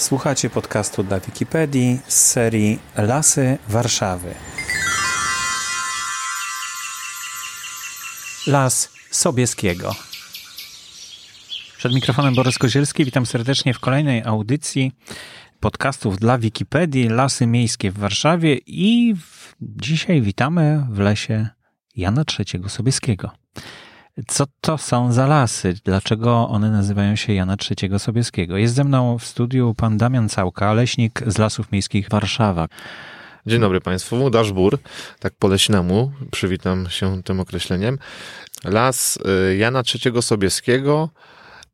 Słuchacie podcastu dla Wikipedii z serii Lasy Warszawy. Las Sobieskiego. Przed mikrofonem Borys Kozielski. Witam serdecznie w kolejnej audycji podcastów dla Wikipedii Lasy Miejskie w Warszawie i dzisiaj witamy w lesie Jana III Sobieskiego. Co to są za lasy? Dlaczego one nazywają się Jana III Sobieskiego? Jest ze mną w studiu pan Damian Całka, leśnik z Lasów Miejskich Warszawa. Dzień dobry Państwu, Daszbur, tak po leśnemu, przywitam się tym określeniem. Las y, Jana III Sobieskiego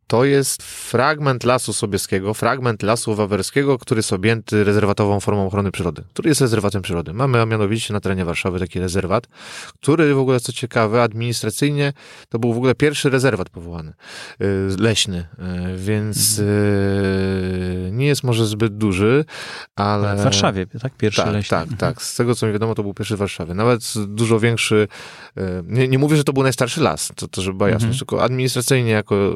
to jest fragment Lasu Sobieskiego, fragment Lasu Wawerskiego, który jest objęty rezerwatową formą ochrony przyrody, który jest rezerwatem przyrody. Mamy a mianowicie na terenie Warszawy taki rezerwat, który w ogóle, co ciekawe, administracyjnie to był w ogóle pierwszy rezerwat powołany, y, leśny, y, więc mhm. nie jest może zbyt duży, ale... W Warszawie, tak? Pierwszy tak, leśny. Tak, mhm. tak. Z tego, co mi wiadomo, to był pierwszy w Warszawie. Nawet dużo większy, nie, nie mówię, że to był najstarszy las, to, to żeby była jasność, mhm. tylko administracyjnie jako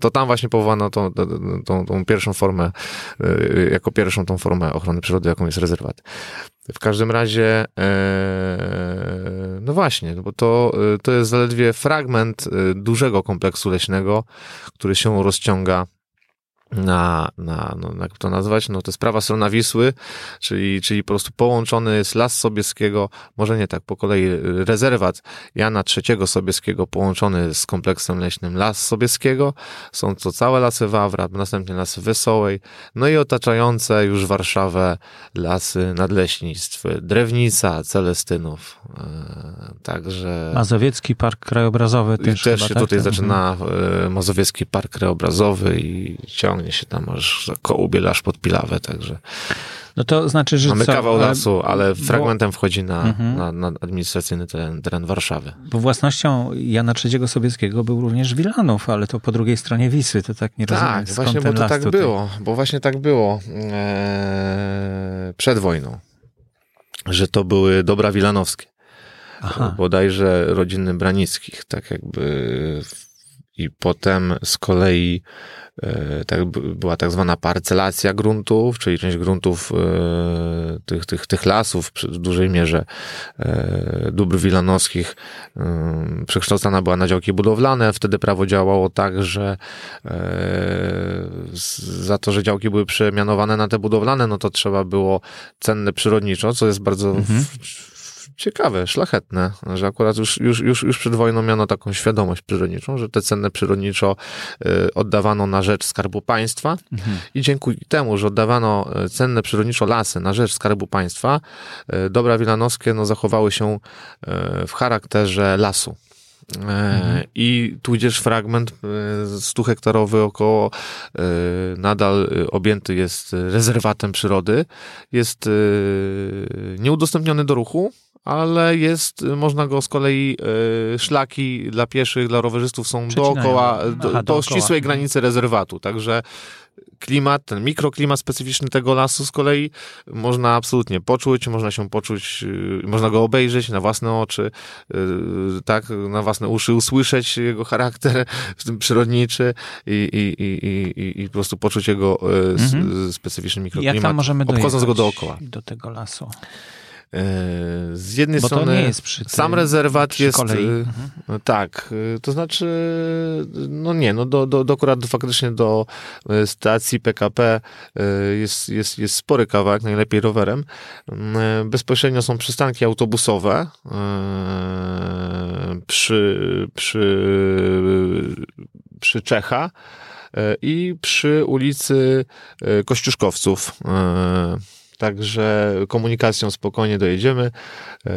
to tam właśnie powołano tą, tą, tą pierwszą formę, y, jako pierwszą tą formę ochrony przyrody, jaką jest rezerwat. W każdym razie, e, no właśnie, bo to, to jest zaledwie fragment y, dużego kompleksu leśnego, który się rozciąga na, na no, jak to nazwać, no to jest prawa strona Wisły, czyli, czyli po prostu połączony jest Las Sobieskiego, może nie tak, po kolei rezerwat Jana III Sobieskiego połączony z kompleksem leśnym Las Sobieskiego, są to całe lasy Wawra, następnie lasy Wesołej, no i otaczające już Warszawę lasy nadleśnictw, Drewnica, Celestynów, e, także... Mazowiecki Park Krajobrazowy też Też chyba, się tak? tutaj Mhm. zaczyna e, Mazowiecki Park Krajobrazowy i ciągnie się tam aż aż pod Pilawę, także No to znaczy, że mamy co, kawał ale- lasu, ale bo- fragmentem wchodzi na, Mhm. na, na administracyjny teren, teren Warszawy. Bo własnością Jana III Sobieskiego był również Wilanów, ale to po drugiej stronie Wisły, to tak nie rozumiem. Tak, właśnie, bo to tak tutaj. było, bo właśnie tak było e, przed wojną, że to były dobra wilanowskie. Aha. bodajże rodziny Branickich, tak jakby i potem z kolei e, tak, była tak zwana parcelacja gruntów, czyli część gruntów e, tych, tych, tych lasów w dużej mierze e, dóbr wilanowskich e, przekształcana była na działki budowlane. Wtedy prawo działało tak, że za to, że działki były przemianowane na te budowlane, no to trzeba było cenne przyrodniczo, co jest bardzo Mhm. Ciekawe, szlachetne, że akurat już, już, już, już przed wojną miano taką świadomość przyrodniczą, że te cenne przyrodniczo y, oddawano na rzecz Skarbu Państwa Mhm. i dzięki temu, że oddawano y, cenne przyrodniczo lasy na rzecz Skarbu Państwa, y, dobra wilanowskie no, zachowały się w charakterze lasu. Mhm. I tudzież fragment e, 100 hektarowy około nadal objęty jest rezerwatem przyrody. Jest nieudostępniony do ruchu, ale jest, można go z kolei, e, szlaki dla pieszych, dla rowerzystów są Przecinają. dookoła, Aha, do, do dookoła. ścisłej granicy rezerwatu, także klimat, ten mikroklimat specyficzny tego lasu z kolei można absolutnie poczuć, można się poczuć, yy, można go obejrzeć na własne oczy, yy, tak, na własne uszy usłyszeć jego charakter przyrodniczy i, i, i, i, po prostu poczuć jego Mhm. specyficzny Jak mikroklimat, tam możemy obchodząc go dookoła. do tego lasu? Yy, Z jednej Bo strony sam rezerwat przy jest... kolei. yy, Mhm. no Tak, y, to znaczy, no nie, no do, do, do akurat faktycznie do stacji PKP jest, jest, jest spory kawałek, najlepiej rowerem. Bezpośrednio są przystanki autobusowe przy, przy, przy Czecha i przy ulicy Kościuszkowców. Także komunikacją spokojnie dojedziemy. Eee,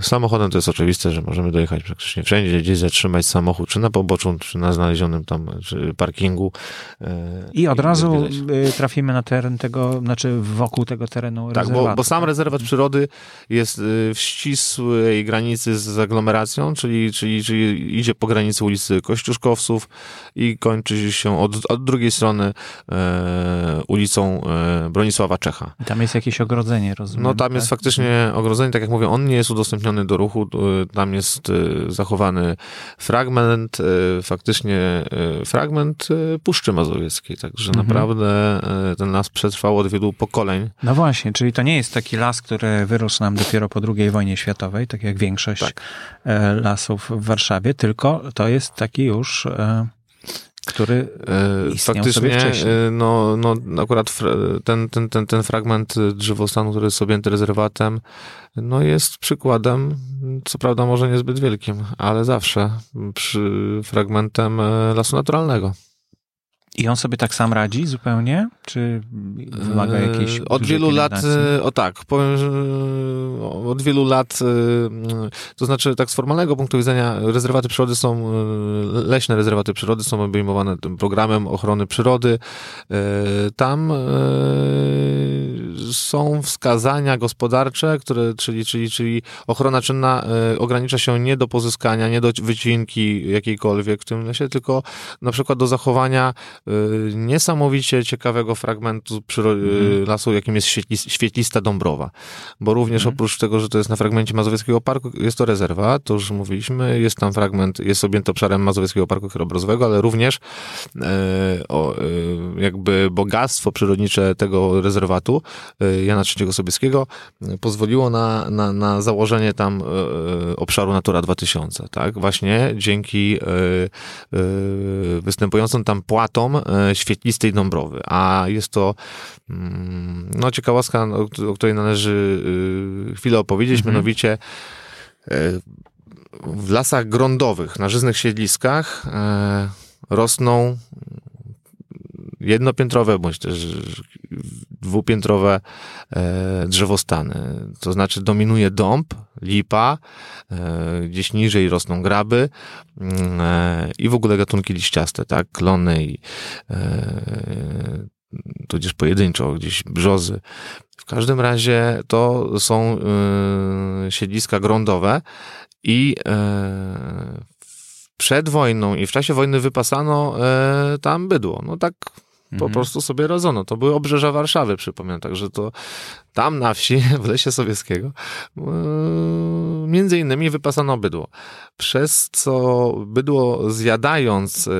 Samochodem to jest oczywiste, że możemy dojechać praktycznie wszędzie, gdzieś zatrzymać samochód, czy na poboczu, czy na znalezionym tam parkingu. Eee, I od razu odwiedzać. y, trafimy na teren tego, znaczy wokół tego terenu Tak, bo, bo sam tak? rezerwat przyrody jest y, w ścisłej granicy z aglomeracją, czyli, czyli, czyli idzie po granicy ulicy Kościuszkowców i kończy się od, od drugiej strony e, ulicą e, Bronisława Czecha. I tam jest jakieś ogrodzenie, rozumiem. No tam tak? jest faktycznie ogrodzenie, tak jak mówię, on nie jest udostępniony do ruchu, y, tam jest y, zachowany fragment, y, faktycznie fragment Puszczy Mazowieckiej, także Mhm. naprawdę ten las przetrwał od wielu pokoleń. No właśnie, czyli to nie jest taki las, który wyrósł nam dopiero po II wojnie światowej, tak jak większość Tak. e, lasów w Warszawie, tylko to jest taki już, e, który E, Istniał sobie Faktycznie, wcześniej. e, no, no akurat ten, ten, ten, ten fragment drzewostanu, który jest objęty rezerwatem, no jest przykładem, co prawda może niezbyt wielkim, ale zawsze przy fragmentem e, lasu naturalnego. I on sobie tak sam radzi zupełnie? Czy wymaga jakiejś. E, Od wielu lat, pielęgnacji? e, o tak, powiem, że e, od wielu lat, to znaczy tak z formalnego punktu widzenia, rezerwaty przyrody są, leśne rezerwaty przyrody są obejmowane tym programem ochrony przyrody. Tam są wskazania gospodarcze, które, czyli, czyli, czyli ochrona czynna ogranicza się nie do pozyskania, nie do wycinki jakiejkolwiek w tym lesie, tylko na przykład do zachowania niesamowicie ciekawego fragmentu y, Mhm. lasu, jakim jest świetlis- świetlista Dąbrowa. Bo również Mhm. oprócz tego, że to jest na fragmencie Mazowieckiego Parku, jest to rezerwa, to już mówiliśmy, jest tam fragment, jest objęty obszarem Mazowieckiego Parku Krajobrazowego, ale również e, o, e, jakby bogactwo przyrodnicze tego rezerwatu e, Jana III Sobieskiego pozwoliło na, na, na założenie tam obszaru Natura 2000, tak? Właśnie dzięki występującym tam płatom e, świetlistej Dąbrowy. A jest to mm, no, ciekawostka, o, o której należy e, chwilę opowiedzieć, Mhm. mianowicie e, w lasach grądowych, na żyznych siedliskach e, rosną jednopiętrowe bądź też dwupiętrowe e, drzewostany. To znaczy dominuje dąb, lipa, e, gdzieś niżej rosną graby mm, e, i w ogóle gatunki liściaste, tak, klony i tudzież pojedynczo gdzieś brzozy. W każdym razie to są siedliska grądowe i przed wojną i w czasie wojny wypasano tam bydło. No tak po Mhm. prostu sobie rodzono. To były obrzeża Warszawy, przypomnę. Także to tam na wsi, w Lesie Sowieckiego, e, między innymi wypasano bydło. Przez co bydło zjadając e,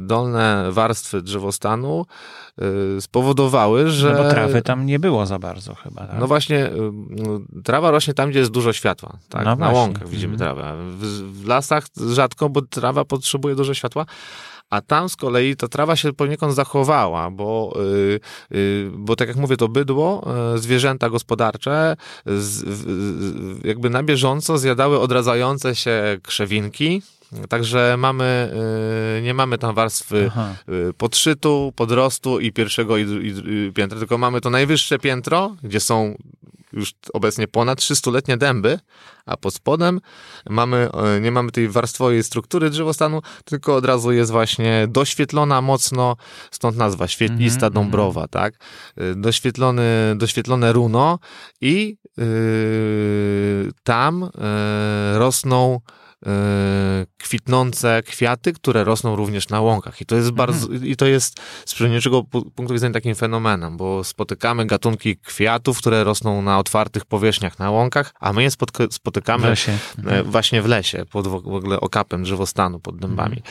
dolne warstwy drzewostanu e, spowodowały, że... No bo trawy tam nie było za bardzo chyba. Tak? No właśnie, y, trawa rośnie tam, gdzie jest dużo światła. Tak? No Na właśnie. łąkach widzimy Mhm. trawę. W, w lasach rzadko, bo trawa potrzebuje dużo światła. A tam z kolei ta trawa się poniekąd zachowała, bo, y, y, bo tak jak mówię, to bydło, y, zwierzęta gospodarcze z, jakby na bieżąco zjadały odradzające się krzewinki. Także mamy, y, nie mamy tam warstwy Aha. y, podszytu, podrostu i pierwszego i, i, i piętra, tylko mamy to najwyższe piętro, gdzie są już obecnie ponad 300-letnie dęby, a pod spodem mamy, e, nie mamy tej warstwowej struktury drzewostanu, tylko od razu jest właśnie doświetlona mocno, stąd nazwa, świetlista Mhm, dąbrowa, tak? Y, Doświetlony, doświetlone runo i yy, tam yy, rosną kwitnące kwiaty, które rosną również na łąkach. I to jest bardzo, i to jest z przyrodniczego pu- punktu widzenia takim fenomenem, bo spotykamy gatunki kwiatów, które rosną na otwartych powierzchniach, na łąkach, a my je spotk- W spotykamy lesie. e, właśnie w lesie, pod w ogóle okapem drzewostanu, pod dębami.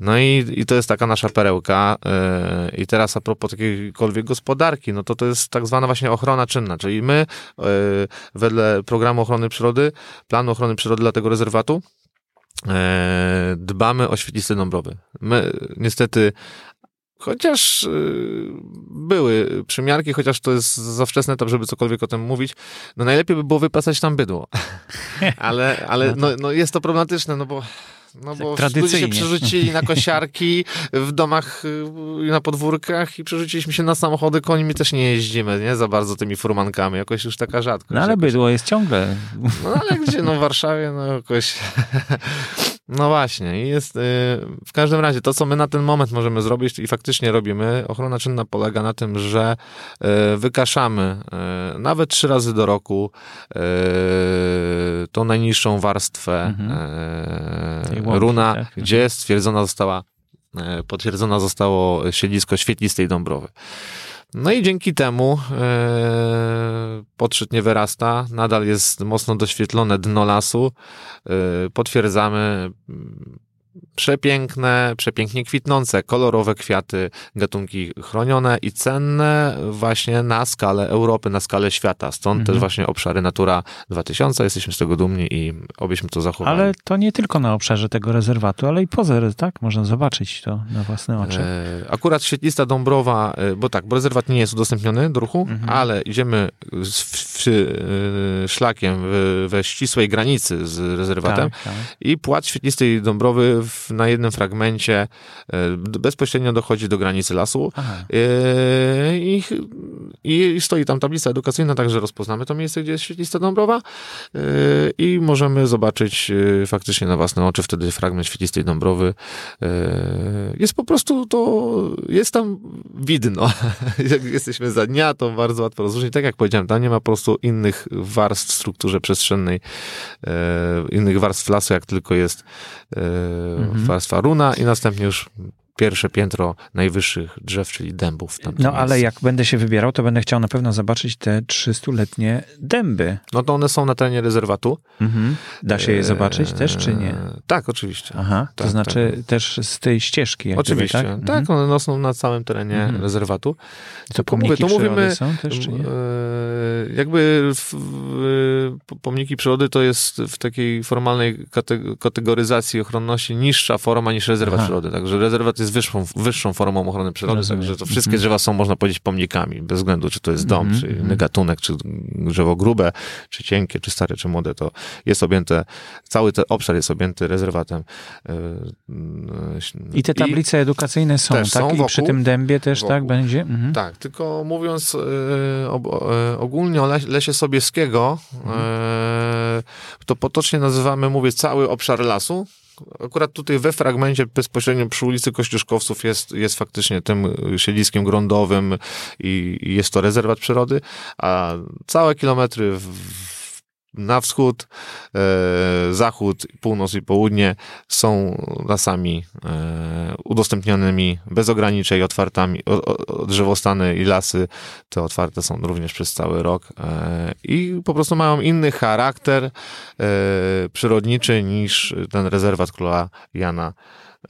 No i, i to jest taka nasza perełka. e, I teraz a propos jakiejkolwiek gospodarki, no to to jest tak zwana właśnie ochrona czynna, czyli my e, wedle programu ochrony przyrody, planu ochrony przyrody dla tego rezerwatu, e, dbamy o świetlisty dąbrowy. My niestety Chociaż y, były przymiarki, chociaż to jest za wczesny etap, żeby cokolwiek o tym mówić, no najlepiej by było wypasać tam bydło. ale ale no, no jest to problematyczne, no bo no bo ludzie się przerzucili na kosiarki w domach y, i na podwórkach i przerzuciliśmy się na samochody, konimi też nie jeździmy, nie? Za bardzo tymi furmankami, jakoś już taka rzadkość. No ale jakoś. bydło jest ciągle. No ale gdzie? No w Warszawie, no jakoś... No właśnie, jest y, w każdym razie to, co my na ten moment możemy zrobić i faktycznie robimy, ochrona czynna polega na tym, że y, wykaszamy y, nawet trzy razy do roku y, tą najniższą warstwę Mhm. Y, łąki, runa, tak? gdzie stwierdzona została, y, potwierdzona zostało siedlisko świetlistej Dąbrowy. No i dzięki temu e, podszczyt nie wyrasta, nadal jest mocno doświetlone dno lasu. E, potwierdzamy przepiękne, przepięknie kwitnące, kolorowe kwiaty, gatunki chronione i cenne właśnie na skalę Europy, na skalę świata. Stąd mhm. też właśnie obszary Natura 2000. Jesteśmy z tego dumni i obyśmy to zachowali. Ale to nie tylko na obszarze tego rezerwatu, ale i poza, tak? Można zobaczyć to na własne oczy. E, akurat świetlista Dąbrowa, e, bo tak, bo rezerwat nie jest udostępniony do ruchu, mhm. ale idziemy z, w, w, e, szlakiem we ścisłej granicy z rezerwatem tak, tak. i płat świetlistej Dąbrowy w, na jednym fragmencie e, bezpośrednio dochodzi do granicy lasu e, i, i, stoi tam tablica edukacyjna, także rozpoznamy to miejsce, gdzie jest świetlista Dąbrowa e, i możemy zobaczyć faktycznie na własne oczy wtedy fragment świetlistej Dąbrowy. Jest po prostu to, jest tam widno. Jak jesteśmy za dnia, to bardzo łatwo rozróżnić. Tak jak powiedziałem, tam nie ma po prostu innych warstw w strukturze przestrzennej, innych warstw lasu, jak tylko jest mhm. warstwa runa i następnie już pierwsze piętro najwyższych drzew, czyli dębów. No ale jak będę się wybierał, to będę chciał na pewno zobaczyć te 300-letnie dęby. No to one są na terenie rezerwatu. Mhm. Da się je zobaczyć eee, też, czy nie? Tak, oczywiście. Aha, tak, to znaczy tak. też z tej ścieżki. Oczywiście, gdyby, tak? tak mhm. one są na całym terenie mhm. rezerwatu. To pomniki to mówimy, są też, czy nie? E, jakby w, w, pomniki przyrody to jest w takiej formalnej kategoryzacji ochronności niższa forma niż rezerwat Aha. przyrody. Także rezerwat jest wyższą, wyższą formą ochrony przyrody, Rozumiem. także to wszystkie mhm. drzewa są, można powiedzieć, pomnikami, bez względu, czy to jest dom, mm -hmm. czy inny mhm. gatunek, czy drzewo grube, czy cienkie, czy stare, czy młode, to jest objęte, cały ten obszar jest objęty rezerwatem. E, I te tablice I edukacyjne są, tak? Są wokół, I przy tym dębie też wokół. tak będzie? Mhm. Tak, tylko mówiąc e, ogólnie o lesie Sobieskiego, mhm. E, to potocznie nazywamy, mówię, cały obszar lasu, Akurat tutaj we fragmencie bezpośrednio przy ulicy Kościuszkowców jest, jest faktycznie tym siedliskiem grądowym i, jest to rezerwat przyrody, a całe kilometry w, na wschód, e, zachód, północ i południe są lasami e, udostępnionymi bez ograniczeń, otwartami, drzewostany i lasy. Te otwarte są również przez cały rok e, i po prostu mają inny charakter przyrodniczy niż ten rezerwat króla Jana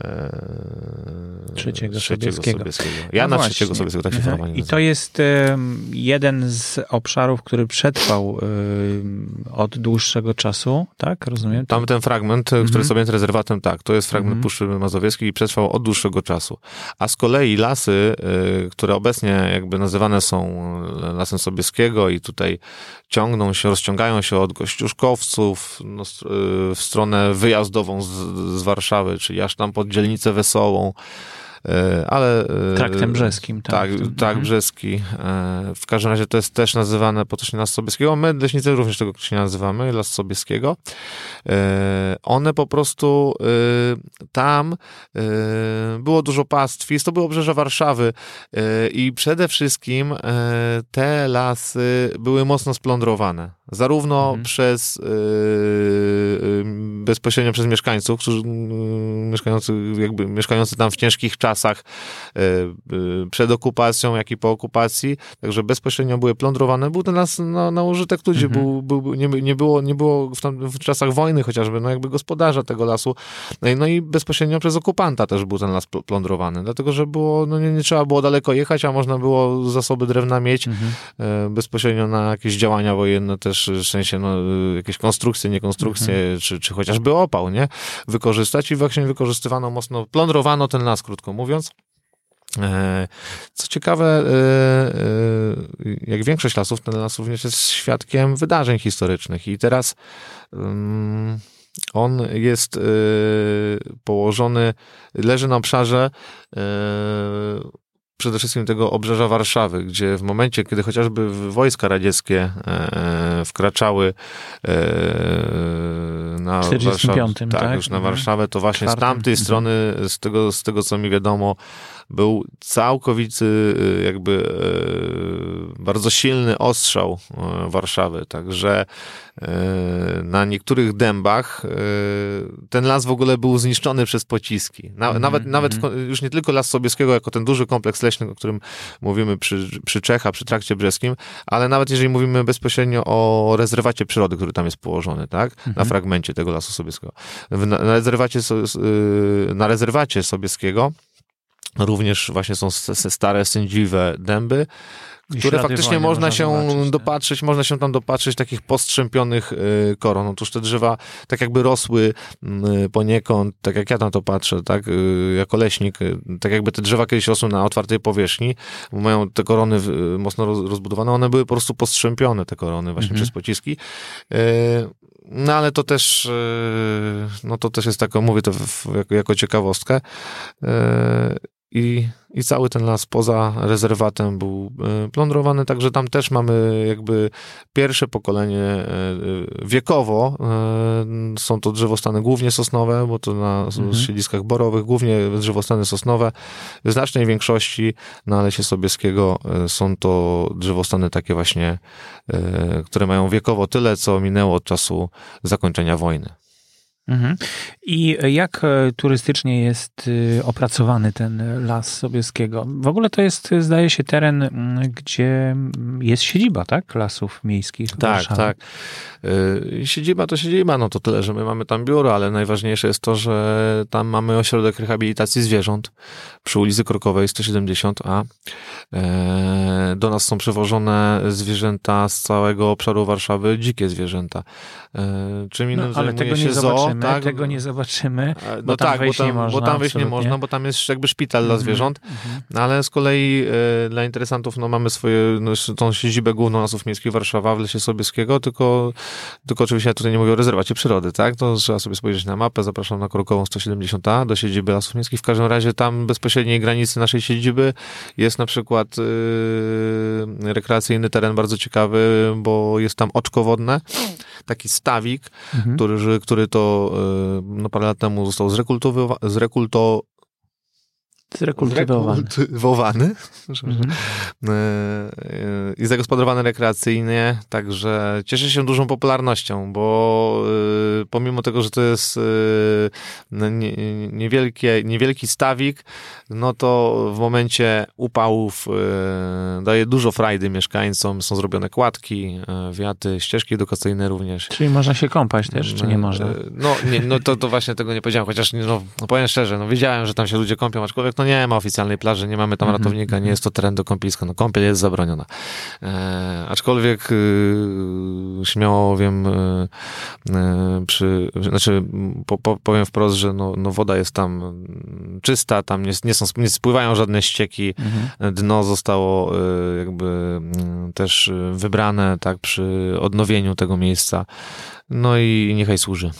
Eee, trzeciego, Sobieskiego. Sobieskiego. Ja no na trzeciego Sobieskiego, tak się formalnie I nazywa. to jest jeden z obszarów, który przetrwał od dłuższego czasu, tak? Rozumiem? Tam ten fragment, -hmm. który jest objęty rezerwatem, tak, to jest fragment -hmm. Puszczy Mazowieckiej i przetrwał od dłuższego czasu. A z kolei lasy, y, które obecnie jakby nazywane są Lasem Sobieskiego i tutaj ciągną się, rozciągają się od Gościuszkowców no, y, w stronę wyjazdową z, z Warszawy, czyli aż tam pod dzielnicę Wesołą. E, ale... E, Traktem brzeskim. Tak, tak, tak mhm. brzeski. E, w każdym razie to jest też nazywane potocznie Las Sobieskiego. My, leśnicy, również tego się nazywamy, Las Sobieskiego. One po prostu tam było dużo pastwisk, to było obrzeże Warszawy i przede wszystkim te lasy były mocno splądrowane. Zarówno mhm. przez bezpośrednio przez mieszkańców, którzy mieszkający, jakby mieszkający tam w ciężkich czasach, czasach e, e, przed okupacją, jak i po okupacji, także bezpośrednio były plądrowane. Był ten las na, na użytek ludzi, mhm. był, był, nie, nie, było, nie było w, tam, w czasach wojny chociażby, no jakby gospodarza tego lasu, no i, no i bezpośrednio przez okupanta też był ten las plądrowany, dlatego, że było, no nie, nie trzeba było daleko jechać, a można było zasoby drewna mieć mhm. E, bezpośrednio na jakieś działania wojenne też, w sensie no, jakieś konstrukcje, niekonstrukcje, mhm. czy, czy chociażby opał, nie? Wykorzystać i właśnie wykorzystywano mocno, plądrowano ten las, krótko mówiąc, mówiąc. E, co ciekawe, e, e, jak większość lasów, ten las również jest świadkiem wydarzeń historycznych i teraz mm, on jest położony, leży na obszarze przede wszystkim tego obrzeża Warszawy, gdzie w momencie, kiedy chociażby wojska radzieckie wkraczały na Warszawę, tak, tak, już na mhm. Warszawę, to właśnie z tamtej strony, z tego, z tego co mi wiadomo, był całkowity, y, jakby y, bardzo silny ostrzał y, Warszawy. Także na niektórych dębach ten las w ogóle był zniszczony przez pociski. Mhm, nawet, nawet już nie tylko Las Sobieskiego, jako ten duży kompleks leśny, o którym mówimy przy, przy Czecha, przy trakcie brzeskim, ale nawet jeżeli mówimy bezpośrednio o rezerwacie przyrody, który tam jest położony, tak? Mhm. Na fragmencie tego Lasu Sobieskiego. Na, na rezerwacie, na rezerwacie Sobieskiego również właśnie są stare, sędziwe dęby, które faktycznie można się zobaczyć, dopatrzyć, tak? można się tam dopatrzyć takich postrzępionych y, koron. Otóż te drzewa tak jakby rosły y, poniekąd, tak jak ja na to patrzę, tak, y, jako leśnik, tak jakby te drzewa kiedyś rosły na otwartej powierzchni, mają te korony mocno rozbudowane, one były po prostu postrzępione, te korony właśnie mhm. przez pociski. No ale to też, no to też jest taką, mówię to jako, jako ciekawostkę. I i cały ten las poza rezerwatem był e, plądrowany, także tam też mamy jakby pierwsze pokolenie e, wiekowo. E, są to drzewostany głównie sosnowe, bo to na mhm. siedliskach borowych głównie drzewostany sosnowe. W znacznej większości na Lesie Sobieskiego są to drzewostany takie właśnie, które mają wiekowo tyle, co minęło od czasu zakończenia wojny. Mhm. I jak e, turystycznie jest y, opracowany ten Las Sobieskiego? W ogóle to jest, zdaje się, teren, gdzie jest siedziba, tak? Lasów miejskich. Tak, Warszawy. tak. Y, siedziba to siedziba, no to tyle, że my mamy tam biuro, ale najważniejsze jest to, że tam mamy ośrodek rehabilitacji zwierząt przy ulicy Krokowej 170A. E, do nas są przewożone zwierzęta z całego obszaru Warszawy, dzikie zwierzęta. E, czym innym no, ale tego nie zobaczymy, tak? tego nie zobaczymy, bo no tam tak, wejść bo tam, nie można. Bo tam wejść nie można, bo tam jest jakby szpital mm -hmm, dla mhm, zwierząt, mm -hmm. ale z kolei e, dla interesantów no, mamy swoje, no, tą siedzibę główną Lasów Miejskich Warszawa w Lesie Sobieskiego, tylko, tylko oczywiście ja tutaj nie mówię o rezerwacie przyrody, tak? To trzeba sobie spojrzeć na mapę, zapraszam na Krokową 170A do siedziby Lasów Miejskich. W każdym razie tam bezpośredniej granicy naszej siedziby jest na przykład yy, rekreacyjny teren bardzo ciekawy, bo jest tam oczko wodne, taki stawik, mhm. który, który to e, no, parę lat temu został zrekultowany, Zrekultywowany. Zrekultywowany. Mhm. E, e, I zagospodarowany rekreacyjnie, także cieszy się dużą popularnością, bo pomimo tego, że to jest niewielkie, niewielki stawik, no to w momencie upałów daje dużo frajdy mieszkańcom, są zrobione kładki, wiaty, ścieżki edukacyjne również. Czyli można się kąpać też, czy nie można? No, nie, no to, to właśnie tego nie powiedziałem, chociaż no, no powiem szczerze, no wiedziałem, że tam się ludzie kąpią, aczkolwiek no nie ma oficjalnej plaży, nie mamy tam -hmm. ratownika, nie jest to teren do kąpieliska. No kąpiel jest zabroniona. E, aczkolwiek y, śmiało wiem, y, przy, znaczy po, po, powiem wprost, że no, no woda jest tam czysta, tam nie, nie, są, nie spływają żadne ścieki, mm -hmm. dno zostało y, jakby mm, też wybrane tak przy odnowieniu tego miejsca. No i niechaj służy.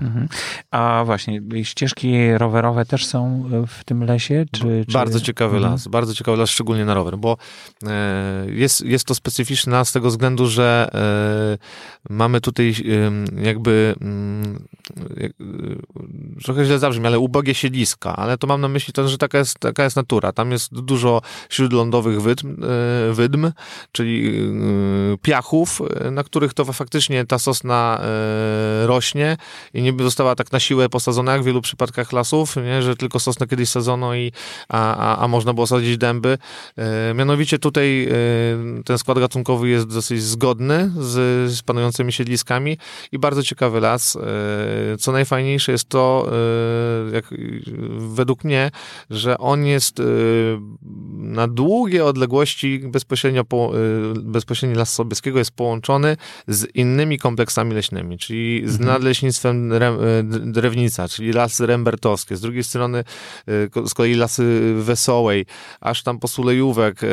Mhm. A właśnie, ścieżki rowerowe też są w tym lesie? Czy, czy... Bardzo ciekawy mhm. las, bardzo ciekawy las, szczególnie na rower, bo e, jest, jest to specyficzny las z tego względu, że e, mamy tutaj jakby mm, trochę źle zabrzmi, ale ubogie siedliska, ale to mam na myśli to, że taka jest, taka jest natura. Tam jest dużo śródlądowych wydm, e, wydm czyli piachów, na których to faktycznie ta sosna e, rośnie i nie została tak na siłę posadzona jak w wielu przypadkach lasów, nie? że tylko sosnę kiedyś sadzono, i, a, a, a można było sadzić dęby. E, mianowicie tutaj e, ten skład gatunkowy jest dosyć zgodny z, z panującymi siedliskami i bardzo ciekawy las. Co najfajniejsze jest to, jak, według mnie, że on jest na długie odległości bezpośrednio, po, bezpośrednio Las Sobieskiego jest połączony z innymi kompleksami lasami leśnymi, czyli z mhm. nadleśnictwem e, drewnica, czyli lasy rembertowskie, z drugiej strony e, z kolei lasy Wesołej, aż tam po Sulejówek, e,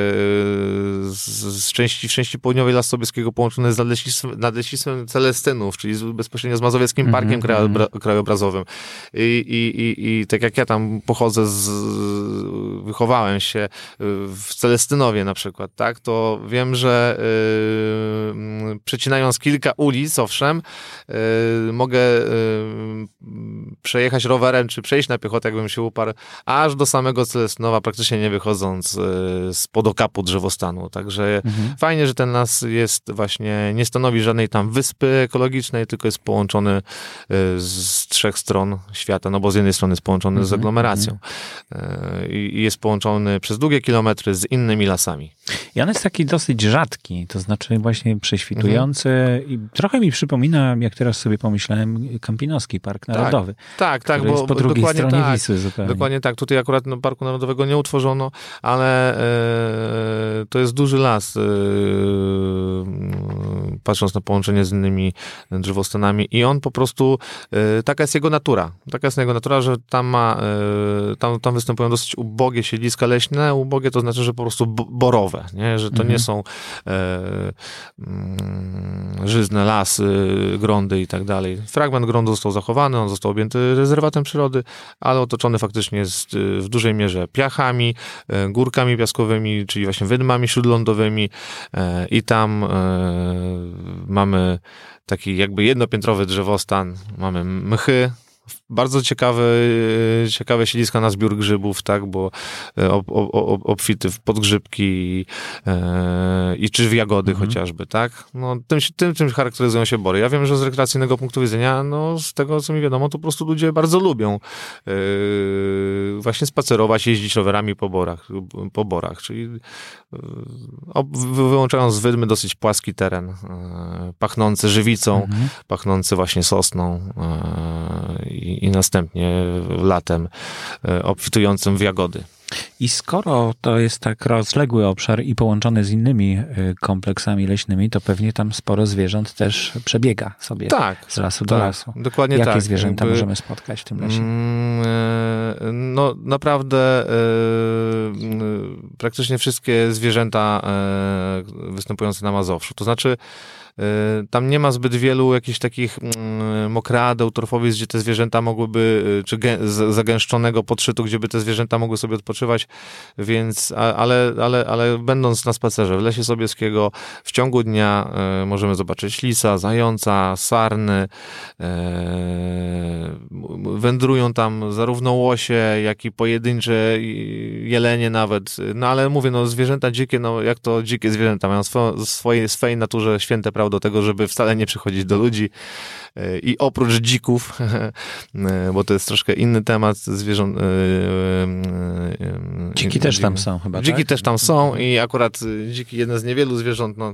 z, części, w części południowej Las Sobieskiego połączone z nadleśnictwem, nadleśnictwem Celestynów, czyli bezpośrednio z Mazowieckim mhm, Parkiem mhm. Krajobrazowym. I, i, i, I tak jak ja tam pochodzę, z, wychowałem się w Celestynowie na przykład, tak, to wiem, że yy, przecinając kilka ulic, owszem, owszem, mogę przejechać rowerem, czy przejść na piechotę, jakbym się uparł, aż do samego Celesnowa, praktycznie nie wychodząc z podokapu drzewostanu. Także mhm. fajnie, że ten las jest właśnie, nie stanowi żadnej tam wyspy ekologicznej, tylko jest połączony z trzech stron świata, no bo z jednej strony jest połączony mhm. z aglomeracją mhm. i jest połączony przez długie kilometry z innymi lasami. I on jest taki dosyć rzadki, to znaczy właśnie prześwitujący mhm. i trochę mi przypomina, jak teraz sobie pomyślałem, Kampinoski Park tak, Narodowy. Tak, tak, bo, po drugiej stronie tak, Wisły zupełnie. Dokładnie tak, tutaj akurat no, Parku Narodowego nie utworzono, ale e, to jest duży las, e, patrząc na połączenie z innymi drzewostanami i on po prostu, e, taka jest jego natura, taka jest jego natura, że tam ma, tam, tam występują dosyć ubogie siedliska leśne, ubogie to znaczy, że po prostu borowe, nie? że to mhm. nie są e, mm, żyzne lasy, grądy i tak dalej. Fragment grądu został zachowany, on został objęty rezerwatem przyrody, ale otoczony faktycznie jest w dużej mierze piachami, e, górkami piaskowymi, czyli właśnie wydmami śródlądowymi e, i tam e, mamy taki jakby jednopiętrowy drzewostan, mamy mchy, bardzo ciekawe, ciekawe siedliska na zbiór grzybów, tak, bo e, ob, ob, obfity w podgrzybki i, e, i czy w jagody mhm. chociażby, tak. No, tym, tym, tym charakteryzują się bory. Ja wiem, że z rekreacyjnego punktu widzenia, no, z tego, co mi wiadomo, to po prostu ludzie bardzo lubią e, właśnie spacerować, jeździć rowerami po borach, po borach czyli e, wyłączając z wydmy dosyć płaski teren, e, pachnący żywicą, mhm. pachnący właśnie sosną e, i, i następnie latem e, obfitującym w jagody. I skoro to jest tak rozległy obszar i połączony z innymi e, kompleksami leśnymi, to pewnie tam sporo zwierząt też przebiega sobie tak, z lasu tak, do lasu. Dokładnie Jakie tak. zwierzęta Jakby, możemy spotkać w tym lesie? Mm, e, no naprawdę praktycznie wszystkie zwierzęta występujące na Mazowszu. To znaczy tam nie ma zbyt wielu jakichś takich mm, mokradeł, torfowisk, gdzie te zwierzęta mogłyby, y, czy zagęszczonego podszytu, gdzie by te zwierzęta mogły sobie odpoczywać, więc, ale, ale, ale będąc na spacerze w Lesie Sobieskiego, w ciągu dnia y, możemy zobaczyć lisa, zająca, sarny, wędrują tam zarówno łosie, jak i pojedyncze jelenie nawet, no ale mówię, no zwierzęta dzikie, no jak to dzikie zwierzęta, mają w swojej, swojej naturze święte prawo do tego, żeby wcale nie przychodzić do ludzi. E, I oprócz dzików, e, bo to jest troszkę inny temat zwierząt. E, dziki też tam są chyba. Dziki tak? też tam są i akurat dziki, jedne z niewielu zwierząt, no,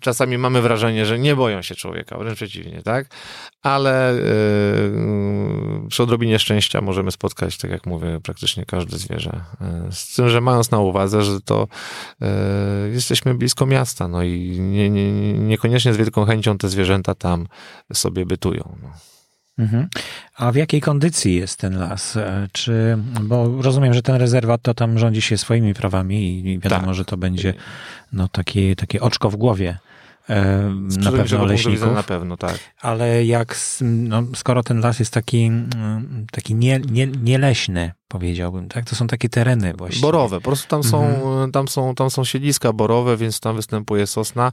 czasami mamy wrażenie, że nie boją się człowieka, wręcz przeciwnie, tak? Ale yy, przy odrobinie szczęścia możemy spotkać, tak jak mówię, praktycznie każde zwierzę. Z tym, że mając na uwadze, że to yy, jesteśmy blisko miasta, no i nie, nie, niekoniecznie z wielką chęcią te zwierzęta tam sobie sobie bytują. No. Mhm. A w jakiej kondycji jest ten las? E, czy, bo rozumiem, że ten rezerwat to tam rządzi się swoimi prawami i wiadomo, tak. że to będzie no, takie, takie oczko w głowie e, na pewno leśników. Na pewno, tak. Ale jak, no, skoro ten las jest taki, taki nie, nie, nieleśny, powiedziałbym, tak? To są takie tereny właśnie. Borowe, po prostu tam są, mhm. tam są, tam są siedliska borowe, więc tam występuje sosna,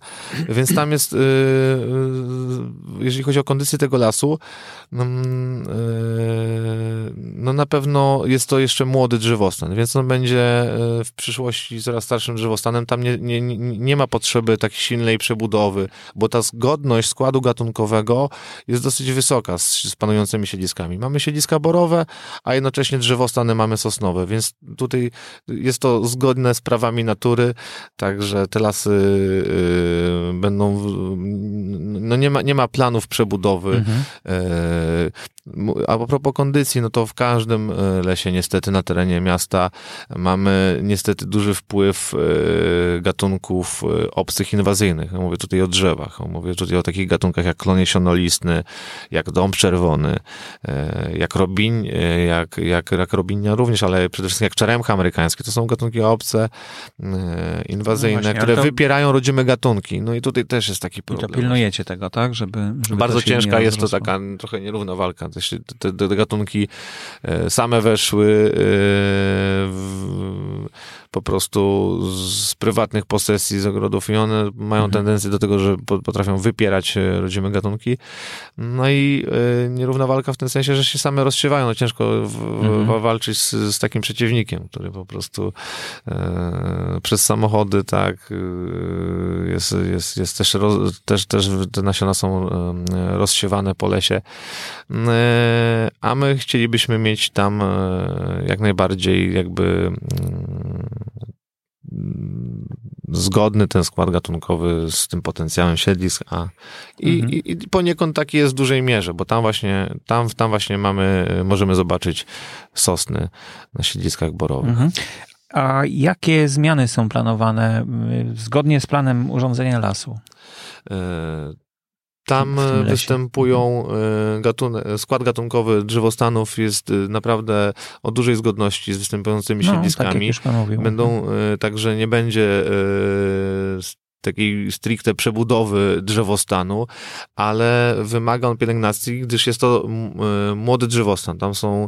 więc tam jest, yy, yy, jeżeli chodzi o kondycję tego lasu, yy, no na pewno jest to jeszcze młody drzewostan, więc on będzie y, w przyszłości coraz starszym drzewostanem, tam nie, nie, nie ma potrzeby takiej silnej przebudowy, bo ta zgodność składu gatunkowego jest dosyć wysoka z, z panującymi siedliskami. Mamy siedliska borowe, a jednocześnie drzewostan mamy sosnowe, więc tutaj jest to zgodne z prawami natury, także te lasy y, będą, no nie ma, nie ma planów przebudowy. Mhm. A propos kondycji, no to w każdym e, lesie niestety na terenie miasta mamy niestety duży wpływ e, gatunków e, obcych inwazyjnych. Mówię tutaj o drzewach, mówię tutaj o takich gatunkach jak klon jesionolistny, jak dąb czerwony, jak robin, jak, jak, jak robinia również, ale przede wszystkim jak czeremcha amerykańskie. To są gatunki obce, inwazyjne, no właśnie, które to... wypierają rodzime gatunki. No i tutaj też jest taki problem. I to pilnujecie tego, tak? Żeby, żeby Bardzo ciężka jest to taka trochę nierówna walka te, te gatunki e, same weszły e, w, po prostu z prywatnych posesji, z ogrodów i one mają mhm. tendencję do tego, że potrafią wypierać e, rodzime gatunki. No i y, nierówna walka w tym sensie, że się same rozsiewają. No ciężko w, mhm. walczyć z, z, takim przeciwnikiem, który po prostu y, przez samochody, tak, y, jest, jest, jest też, roz, też, też te nasiona są rozsiewane po lesie. A my chcielibyśmy mieć tam jak najbardziej jakby mm, zgodny ten skład gatunkowy z tym potencjałem siedlisk, a i, mhm. i, i, poniekąd taki jest w dużej mierze, bo tam właśnie, tam, tam właśnie mamy, możemy zobaczyć sosny na siedliskach borowych. Mhm. A jakie zmiany są planowane y, zgodnie z planem urządzenia lasu? E, tam występują e, gatunek, skład gatunkowy drzewostanów jest e, naprawdę o dużej zgodności z występującymi no, siedliskami. Tak Będą mhm. także nie będzie takiej stricte przebudowy drzewostanu, ale wymaga on pielęgnacji, gdyż jest to e, młody drzewostan. Tam są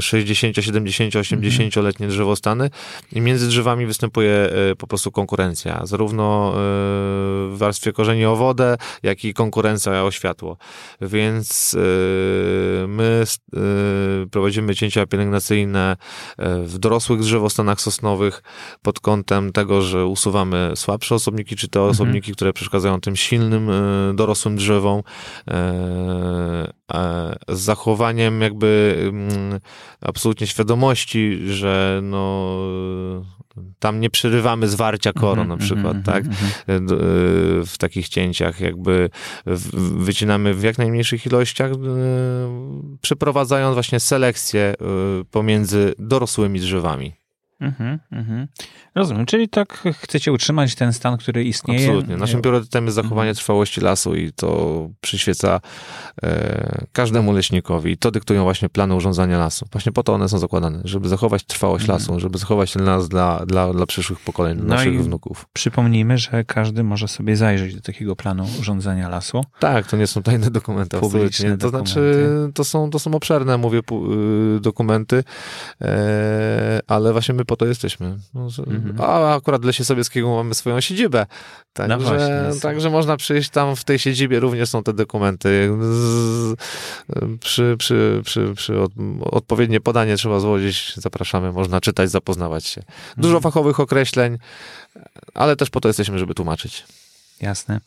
60, 70, 80 letnie drzewostany i między drzewami występuje e, po prostu konkurencja, zarówno e, w warstwie korzeni o wodę, jak i konkurencja o światło. Więc my prowadzimy cięcia pielęgnacyjne w dorosłych drzewostanach sosnowych pod kątem tego, że usuwamy słabe słabsze osobniki, czy te mhm. osobniki, które przeszkadzają tym silnym, e, dorosłym drzewom, e, e, z zachowaniem jakby mm, absolutnie świadomości, że no tam nie przerywamy zwarcia koron na mhm, przykład, mhm, tak? W takich cięciach jakby wycinamy w jak najmniejszych ilościach, przeprowadzając właśnie selekcję pomiędzy dorosłymi drzewami. Mhm, mhm. Rozumiem, czyli tak chcecie utrzymać ten stan, który istnieje. Absolutnie. Naszym priorytetem jest zachowanie mhm. trwałości lasu i to przyświeca e, każdemu leśnikowi. I to dyktują właśnie plany urządzania lasu. Właśnie po to one są zakładane, żeby zachować trwałość mhm. lasu, żeby zachować ten las dla, dla, dla przyszłych pokoleń, no naszych wnuków. Przypomnijmy, że każdy może sobie zajrzeć do takiego planu urządzania lasu. Tak, to nie są tajne dokumenty, absolutnie. To znaczy, to są, to są obszerne, mówię, y, dokumenty, e, ale właśnie my po to jesteśmy. No, mhm. A akurat w Lesie Sobieskiego mamy swoją siedzibę. Także, no właśnie, także można przyjść tam w tej siedzibie, również są te dokumenty. Z, przy, przy, przy, przy od, odpowiednie podanie trzeba złożyć. Zapraszamy, można czytać, zapoznawać się. Dużo mhm. fachowych określeń, ale też po to jesteśmy, żeby tłumaczyć. Jasne.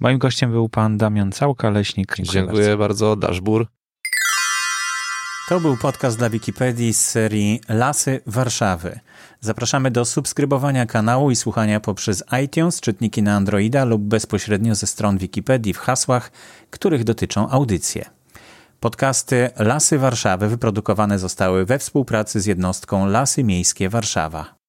Moim gościem był pan Damian Całka, leśnik. Dziękuję, Dziękuję bardzo. bardzo. Daszbur. To był podcast dla Wikipedii z serii Lasy Warszawy. Zapraszamy do subskrybowania kanału i słuchania poprzez iTunes, czytniki na Androida lub bezpośrednio ze stron Wikipedii w hasłach, których dotyczą audycje. Podcasty Lasy Warszawy wyprodukowane zostały we współpracy z jednostką Lasy Miejskie Warszawa.